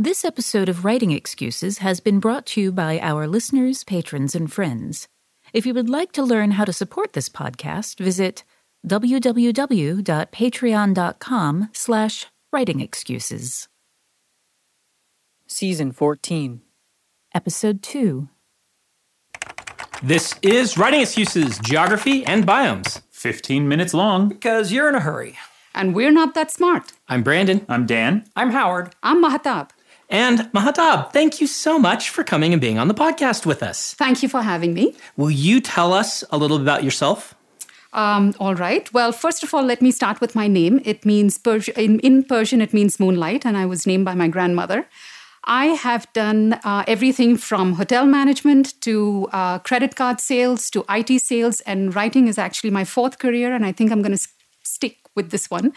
This episode of Writing Excuses has been brought to you by our listeners, patrons, and friends. If you would like to learn how to support this podcast, visit www.patreon.com slash writing excuses. Season 14. Episode 2. This is Writing Excuses, Geography, and Biomes. 15 minutes long. Because you're in a hurry. And we're not that smart. I'm Brandon. I'm Dan. I'm Howard. I'm Mahtab. And Mahtab, thank you so much for coming and being on the podcast with us. Thank you for having me. Will you tell us a little about yourself? Um, all right. Well, first of all, let me start with my name. It means Persian, in, in Persian, it means moonlight, and I was named by my grandmother. I have done uh, everything from hotel management to uh, credit card sales to IT sales, and writing is actually my fourth career, and I think I'm going to with this one.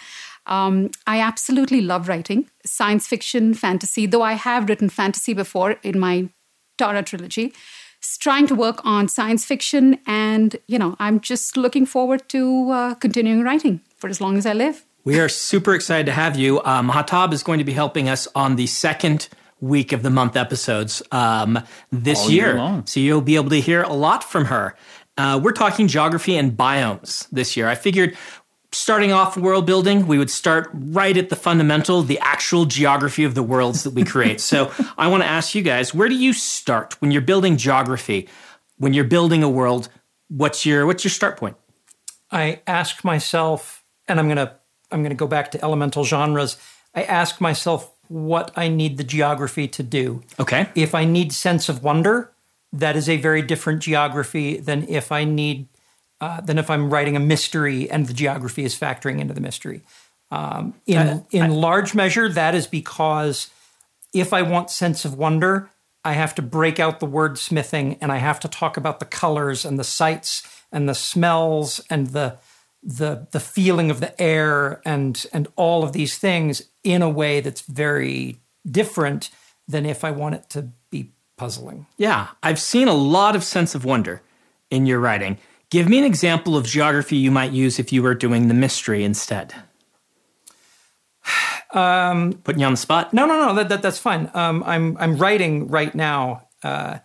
Um, I absolutely love writing science fiction, fantasy, though I have written fantasy before in my Tara trilogy. Trying to work on science fiction, and you know, I'm just looking forward to uh, continuing writing for as long as I live. We are super excited to have you. Um, Hatab is going to be helping us on the second week of the month episodes um, this All year. year long. So you'll be able to hear a lot from her. Uh, we're talking geography and biomes this year. I figured starting off world building, we would start right at the fundamental, the actual geography of the worlds that we create. so I want to ask you guys, where do you start when you're building geography? When you're building a world, what's your what's your start point? I ask myself, and I'm gonna I'm gonna go back to elemental genres. I ask myself what I need the geography to do. Okay. If I need sense of wonder, that is a very different geography than if I need uh, than if I'm writing a mystery and the geography is factoring into the mystery. Um, in Uh, in large measure, that is because if I want sense of wonder, I have to break out the wordsmithing and I have to talk about the colors and the sights and the smells and the the the feeling of the air and and all of these things in a way that's very different than if I want it to be puzzling. Yeah, I've seen a lot of sense of wonder in your writing. Give me an example of geography you might use if you were doing the mystery instead. Um, Putting you on the spot. No, no, no. That, that that's fine. Um, I'm I'm writing right now uh,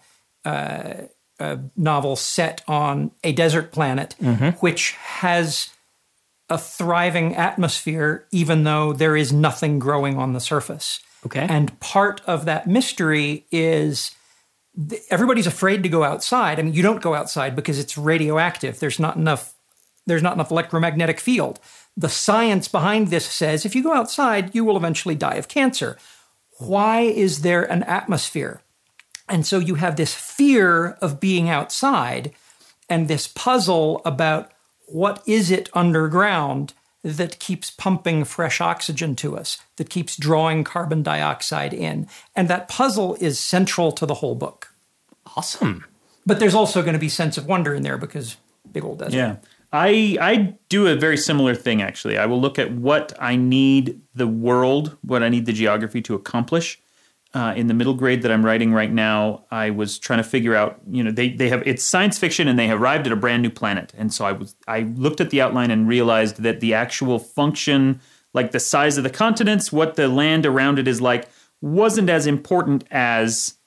uh, a novel set on a desert planet, which has a thriving atmosphere, even though there is nothing growing on the surface. Okay. And part of that mystery is everybody's afraid to go outside. I mean, you don't go outside because it's radioactive. There's not enough. There's not enough electromagnetic field. The science behind this says if you go outside, you will eventually die of cancer. Why is there an atmosphere? And so you have this fear of being outside and this puzzle about what is it underground that keeps pumping fresh oxygen to us, that keeps drawing carbon dioxide in. And that puzzle is central to the whole book. Awesome. But there's also going to be sense of wonder in there because big old desert. Yeah. I I do a very similar thing actually. I will look at what I need the world, what I need the geography to accomplish. Uh, in the middle grade that I'm writing right now, I was trying to figure out, you know, they, they have it's science fiction and they have arrived at a brand new planet. And so I was I looked at the outline and realized that the actual function, like the size of the continents, what the land around it is like, wasn't as important as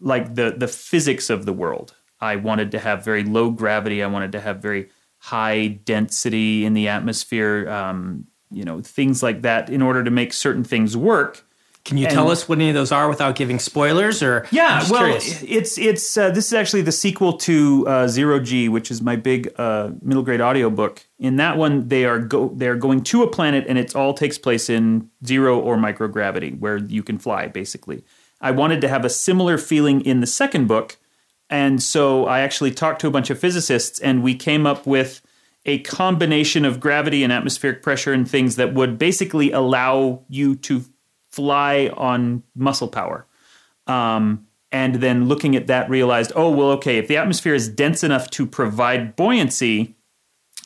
like the the physics of the world. I wanted to have very low gravity. I wanted to have very high density in the atmosphere. Um, you know, things like that in order to make certain things work. Can you tell us what any of those are without giving spoilers? Or Yeah, well, curious. it's it's uh, this is actually the sequel to uh, Zero G, which is my big uh, middle grade audiobook. In that one, they are go they are going to a planet, and it all takes place in zero or microgravity, where you can fly. Basically, I wanted to have a similar feeling in the second book, and so I actually talked to a bunch of physicists, and we came up with a combination of gravity and atmospheric pressure and things that would basically allow you to fly on muscle power. Um, and then looking at that, realized, oh, well, okay, if the atmosphere is dense enough to provide buoyancy,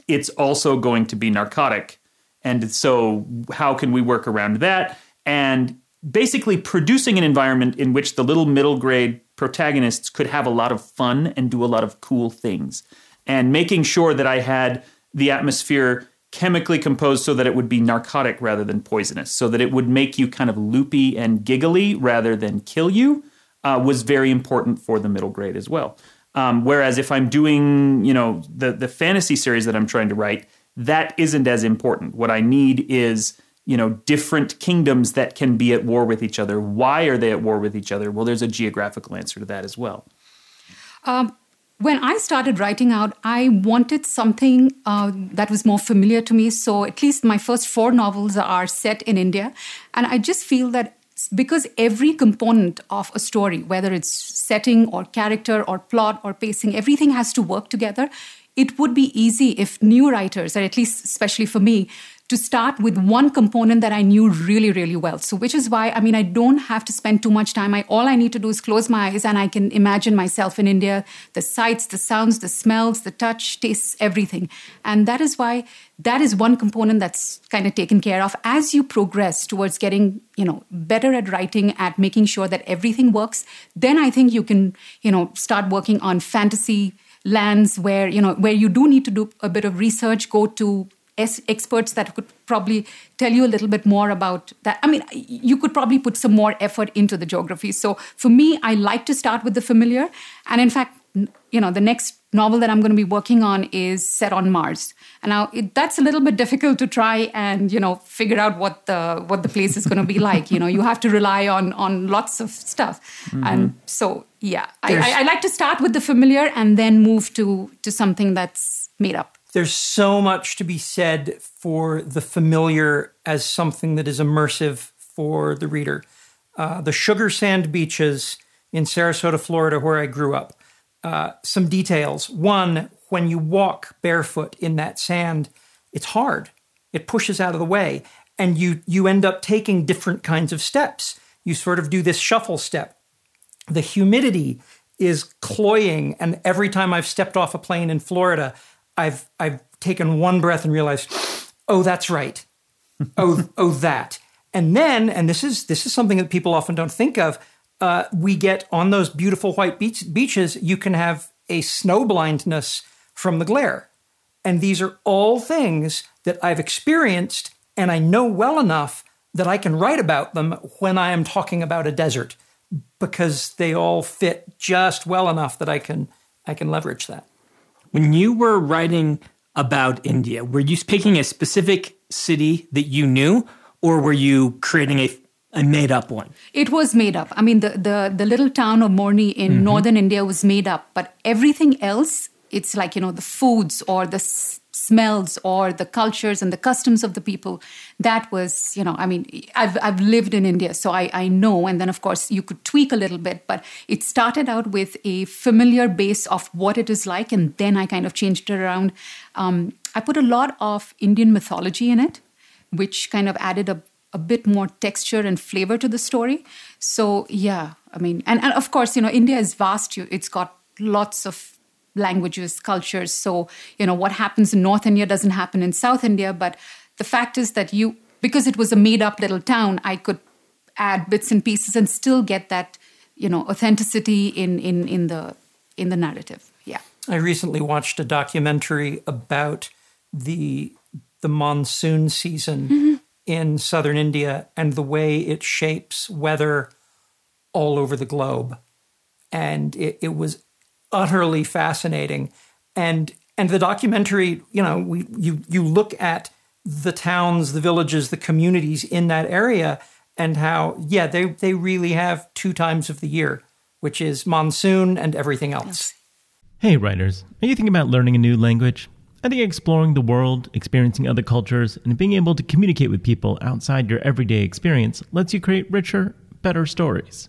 it's also going to be narcotic. And so, how can we work around that? And basically, producing an environment in which the little middle grade protagonists could have a lot of fun and do a lot of cool things. And making sure that I had the atmosphere chemically composed so that it would be narcotic rather than poisonous, so that it would make you kind of loopy and giggly rather than kill you, uh, was very important for the middle grade as well. Um, whereas if I'm doing, you know, the the fantasy series that I'm trying to write, that isn't as important. What I need is, you know, different kingdoms that can be at war with each other. Why are they at war with each other? Well, there's a geographical answer to that as well. Um, when I started writing out, I wanted something uh, that was more familiar to me. So at least my first four novels are set in India. And I just feel that because every component of a story, whether it's setting or character or plot or pacing, everything has to work together. It would be easy if new writers, or at least especially for me, to start with one component that I knew really, really well. So, which is why, I mean, I don't have to spend too much time. I, all I need to do is close my eyes and I can imagine myself in India the sights, the sounds, the smells, the touch, tastes, everything. And that is why that is one component that's kind of taken care of as you progress towards getting, you know, better at writing, at making sure that everything works. Then I think you can, you know, start working on fantasy lands where, you know, where you do need to do a bit of research, go to experts that could probably tell you a little bit more about that. I mean, you could probably put some more effort into the geography. So for me, I like to start with the familiar. And in fact, you know, the next novel that I'm going to be working on is set on Mars. And now it, that's a little bit difficult to try and you know figure out what the what the place is going to be like. You know, you have to rely on on lots of stuff. Mm-hmm. And so yeah, I, I, I like to start with the familiar and then move to to something that's made up there's so much to be said for the familiar as something that is immersive for the reader. Uh, the sugar sand beaches in Sarasota, Florida, where I grew up. Uh, some details. One, when you walk barefoot in that sand, it's hard. It pushes out of the way, and you you end up taking different kinds of steps. You sort of do this shuffle step. The humidity is cloying, and every time I've stepped off a plane in Florida, I've I've taken one breath and realized, oh, that's right. oh, oh, that. And then, and this is this is something that people often don't think of. Uh, we get on those beautiful white beach, beaches. You can have a snow blindness from the glare, and these are all things that I've experienced, and I know well enough that I can write about them when I am talking about a desert, because they all fit just well enough that I can I can leverage that. When you were writing about India, were you picking a specific city that you knew, or were you creating a a made up one? It was made up. I mean, the the, the little town of Morni in mm-hmm. northern India was made up, but everything else, it's like you know the foods or the smells or the cultures and the customs of the people that was you know i mean i've, I've lived in india so I, I know. And then of course you could tweak a little bit but it started out with a familiar base of what it is like and then i kind of changed it around. Um, i put a lot of indian mythology in it which kind of added a, a bit more texture and flavor to the story. So yeah i mean and, and of course you know india is vast. You it's got lots of languages, cultures. So, you know, what happens in North India doesn't happen in South India. But the fact is that you, because it was a made up little town, I could add bits and pieces and still get that, you know, authenticity in in in the in the narrative. Yeah. I recently watched a documentary about the the monsoon season mm-hmm. in southern India and the way it shapes weather all over the globe. And it, it was utterly fascinating. And and the documentary, you know, we you you look at the towns, the villages, the communities in that area, and how yeah they they really have two times of the year, which is monsoon and everything else. Hey writers, are you thinking about learning a new language? I think exploring the world, experiencing other cultures, and being able to communicate with people outside your everyday experience lets you create richer, better stories.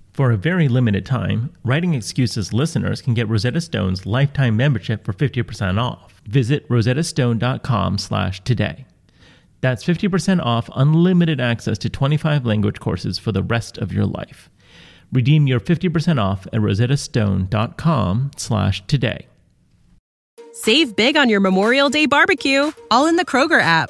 For a very limited time, Writing Excuses listeners can get Rosetta Stone's lifetime membership for 50% off. Visit rosettastone.com slash today. That's 50% off unlimited access to 25 language courses for the rest of your life. Redeem your 50% off at rosettastone.com slash today. Save big on your Memorial Day barbecue, all in the Kroger app.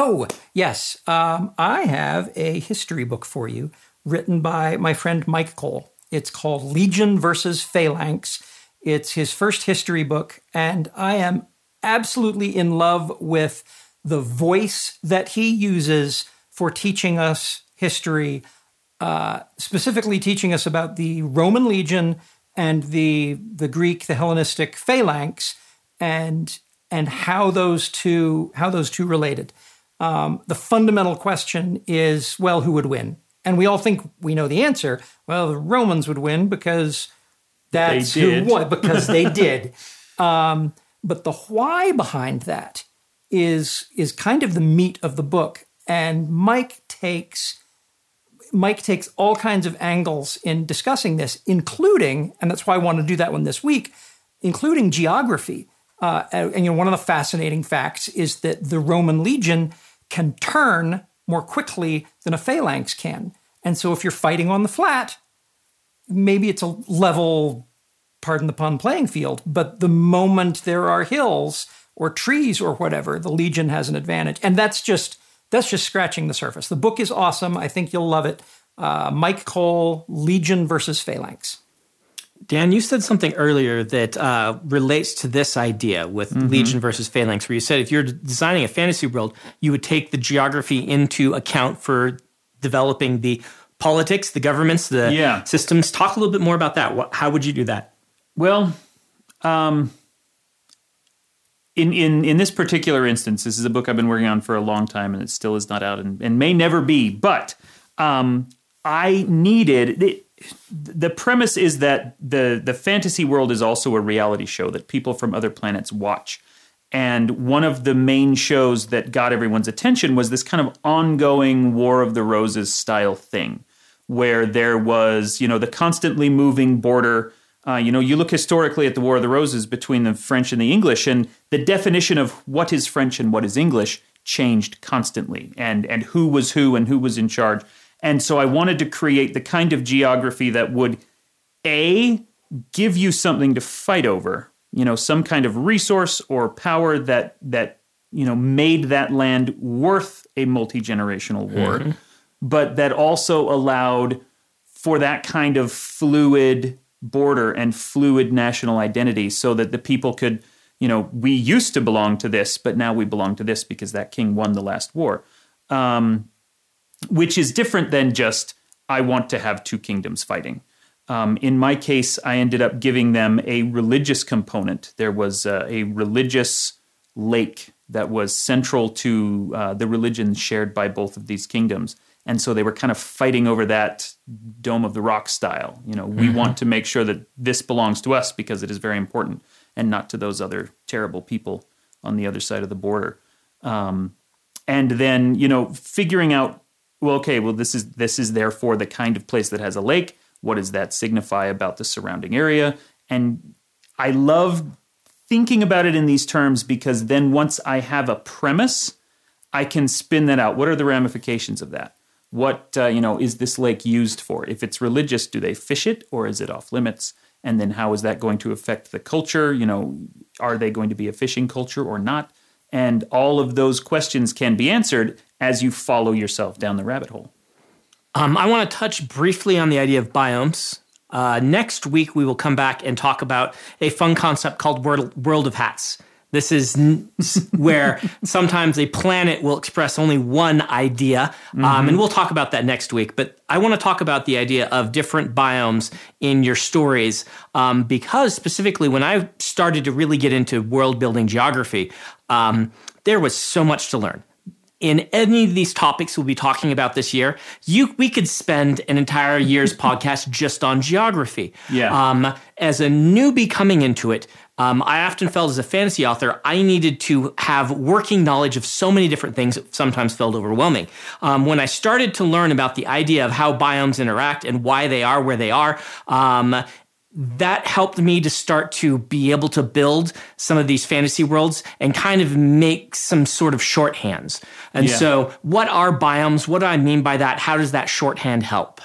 Oh, yes. Um, I have a history book for you written by my friend Myke Cole. It's called Legion versus Phalanx. It's his first history book, and I am absolutely in love with the voice that he uses for teaching us history, uh, specifically teaching us about the Roman legion and the the Greek, the Hellenistic phalanx, and and how those two how those two related. Um, the fundamental question is, well, who would win? And we all think we know the answer. Well, the Romans would win because that's who won, because they did. Um, but the why behind that is is kind of the meat of the book. And Myke takes Myke takes all kinds of angles in discussing this, including, and that's why I want to do that one this week, including geography. Uh, and, and you know, one of the fascinating facts is that the Roman legion can turn more quickly than a phalanx can. And so if you're fighting on the flat, maybe it's a level, pardon the pun, playing field. But the moment there are hills or trees or whatever, the legion has an advantage. And that's just that's just scratching the surface. The book is awesome. I think you'll love it. Uh, Myke Cole, Legion versus Phalanx. Dan, you said something earlier that uh, relates to this idea with mm-hmm. Legion versus Phalanx, where you said if you're designing a fantasy world, you would take the geography into account for developing the politics, the governments, the yeah. systems. Talk a little bit more about that. What, how would you do that? Well, um, in, in in this particular instance, this is a book I've been working on for a long time, and it still is not out, and, and may never be. But um, I needed it, the premise is that the the fantasy world is also a reality show that people from other planets watch. And one of the main shows that got everyone's attention was this kind of ongoing War of the Roses style thing, where there was, you know, the constantly moving border uh, you know, you look historically at the War of the Roses between the French and the English, and the definition of what is French and what is English changed constantly, and and who was who and who was in charge. And so I wanted to create the kind of geography that would a give you something to fight over, you know, some kind of resource or power that that you know made that land worth a multi generational war, mm-hmm. but that also allowed for that kind of fluid border and fluid national identity so that the people could, you know, we used to belong to this, but now we belong to this because that king won the last war. Um, which is different than just, I want to have two kingdoms fighting. Um, in my case, I ended up giving them a religious component. There was uh, a religious lake that was central to uh, the religion shared by both of these kingdoms and so they were kind of fighting over that dome of the rock style you know we mm-hmm. want to make sure that this belongs to us because it is very important and not to those other terrible people on the other side of the border um, and then you know figuring out well okay well this is this is therefore the kind of place that has a lake what does that signify about the surrounding area and i love thinking about it in these terms because then once I have a premise, I can spin that out. What are the ramifications of that? What uh, you know is this lake used for? If it's religious, do they fish it or is it off limits? And then how is that going to affect the culture? You know, are they going to be a fishing culture or not? And all of those questions can be answered as you follow yourself down the rabbit hole. Um, I want to touch briefly on the idea of biomes. Uh, next week, we will come back and talk about a fun concept called World, World of Hats. This is n- where sometimes a planet will express only one idea. Um, mm-hmm. and we'll talk about that next week. But I want to talk about the idea of different biomes in your stories um, because, specifically, when I started to really get into world building geography, um, there was so much to learn in any of these topics we'll be talking about this year, you we could spend an entire year's podcast just on geography. Yeah. Um, as a newbie coming into it, um, I often felt as a fantasy author, I needed to have working knowledge of so many different things that sometimes felt overwhelming. Um, when I started to learn about the idea of how biomes interact and why they are where they are, um, that helped me to start to be able to build some of these fantasy worlds and kind of make some sort of shorthands. And yeah. so, what are biomes? What do I mean by that? How does that shorthand help?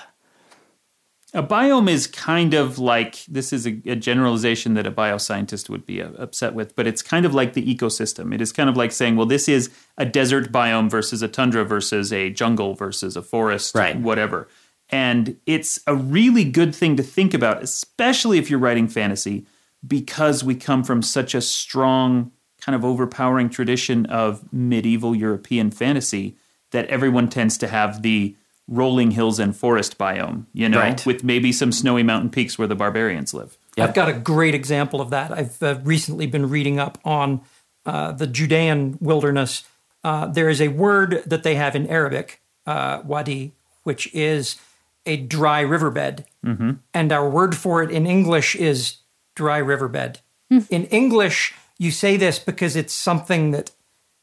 A biome is kind of like this is a, a generalization that a bioscientist would be uh, upset with, but it's kind of like the ecosystem. It is kind of like saying, well, this is a desert biome versus a tundra versus a jungle versus a forest, right. whatever. And it's a really good thing to think about, especially if you're writing fantasy, because we come from such a strong, kind of overpowering tradition of medieval European fantasy that everyone tends to have the rolling hills and forest biome, you know, right. with maybe some snowy mountain peaks where the barbarians live. Yep. I've got a great example of that. I've uh, recently been reading up on uh, the Judean wilderness. Uh, there is a word that they have in Arabic, uh, wadi, which is a dry riverbed. Mm-hmm. And our word for it in English is dry riverbed. Mm. In English, you say this because it's something that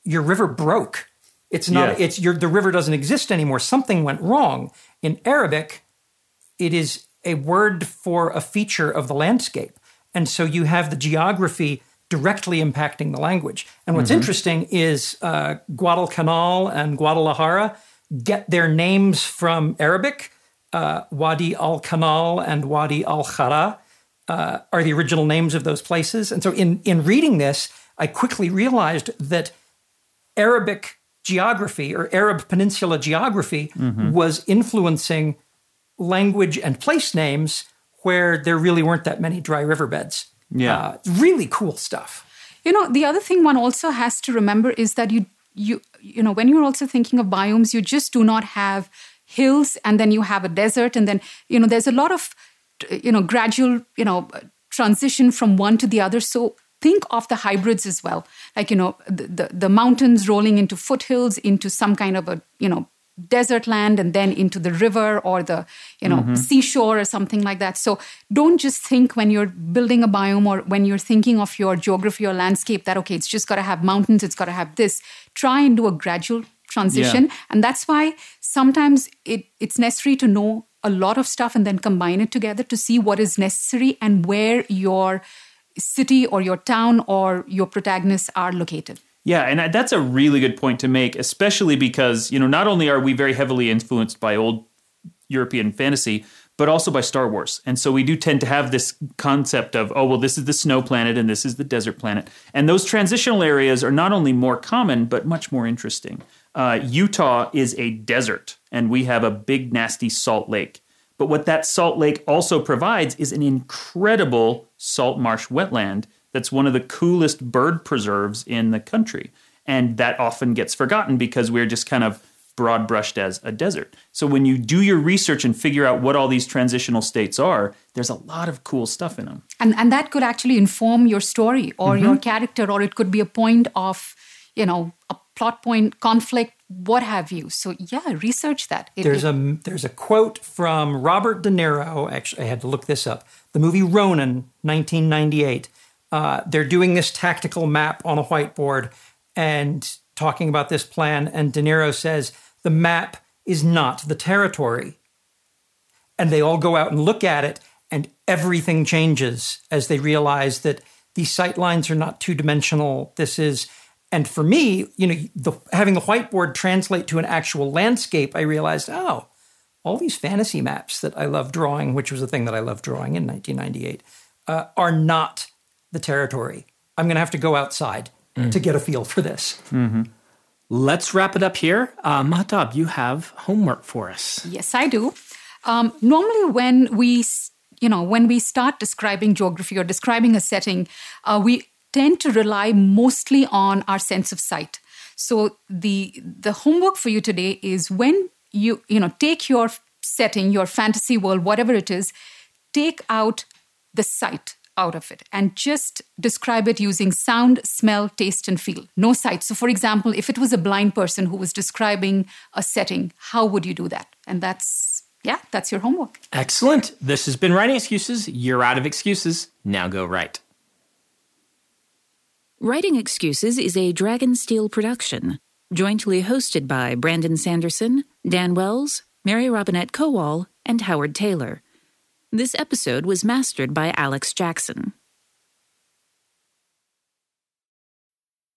your river broke. It's not, yeah. it's your, the river doesn't exist anymore. Something went wrong. In Arabic, it is a word for a feature of the landscape. And so you have the geography directly impacting the language. And what's mm-hmm. interesting is uh, Guadalcanal and Guadalajara get their names from Arabic uh, Wadi al Kanal and Wadi al Khara uh, are the original names of those places. And so, in, in reading this, I quickly realized that Arabic geography or Arab Peninsula geography mm-hmm. was influencing language and place names where there really weren't that many dry riverbeds. Yeah. Uh, really cool stuff. You know, the other thing one also has to remember is that you you you know when you're also thinking of biomes you just do not have hills and then you have a desert and then you know there's a lot of you know gradual you know transition from one to the other. So think of the hybrids as well. Like you know the, the, the mountains rolling into foothills into some kind of a you know desert land and then into the river or the you know mm-hmm. seashore or something like that. So don't just think when you're building a biome or when you're thinking of your geography or landscape that okay it's just got to have mountains it's got to have this. Try and do a gradual transition yeah. and that's why sometimes it, it's necessary to know a lot of stuff and then combine it together to see what is necessary and where your city or your town or your protagonists are located yeah, and that's a really good point to make, especially because, you know, not only are we very heavily influenced by old European fantasy, but also by Star Wars. And so we do tend to have this concept of, oh, well, this is the snow planet and this is the desert planet. And those transitional areas are not only more common, but much more interesting. Uh, Utah is a desert, and we have a big, nasty salt lake. But what that salt lake also provides is an incredible salt marsh wetland that's one of the coolest bird preserves in the country. And that often gets forgotten because we're just kind of broad brushed as a desert. So when you do your research and figure out what all these transitional states are, there's a lot of cool stuff in them. And and that could actually inform your story or mm-hmm. your character or it could be a point of, you know, a plot point, conflict, what have you. So yeah, research that. It, there's it, a there's a quote from Robert De Niro. Actually, I had to look this up. The movie Ronin, 1998. Uh, they're doing this tactical map on a whiteboard and talking about this plan. And De Niro says the map is not the territory. And they all go out and look at it, and everything changes as they realize that these sight lines are not two dimensional. This is, and for me, you know, the, having the whiteboard translate to an actual landscape, I realized, oh, all these fantasy maps that I love drawing, which was the thing that I loved drawing in 1998, uh, are not the territory. I'm going to have to go outside mm. to get a feel for this. Mm-hmm. Let's wrap it up here. Uh, Mahtab, you have homework for us. Yes, I do. Um, normally, when we you know when we start describing geography or describing a setting, uh, we tend to rely mostly on our sense of sight. So the the homework for you today is when you you know take your setting, your fantasy world, whatever it is, take out the sight out of it and just describe it using sound, smell, taste, and feel. No sight. So, for example, if it was a blind person who was describing a setting, how would you do that? And that's, yeah, that's your homework. Excellent. This has been Writing Excuses. You're out of excuses. Now go write. Writing Excuses is a Dragonsteel production, jointly hosted by Brandon Sanderson, Dan Wells, Mary Robinette Kowal, and Howard Taylor. This episode was mastered by Alex Jackson.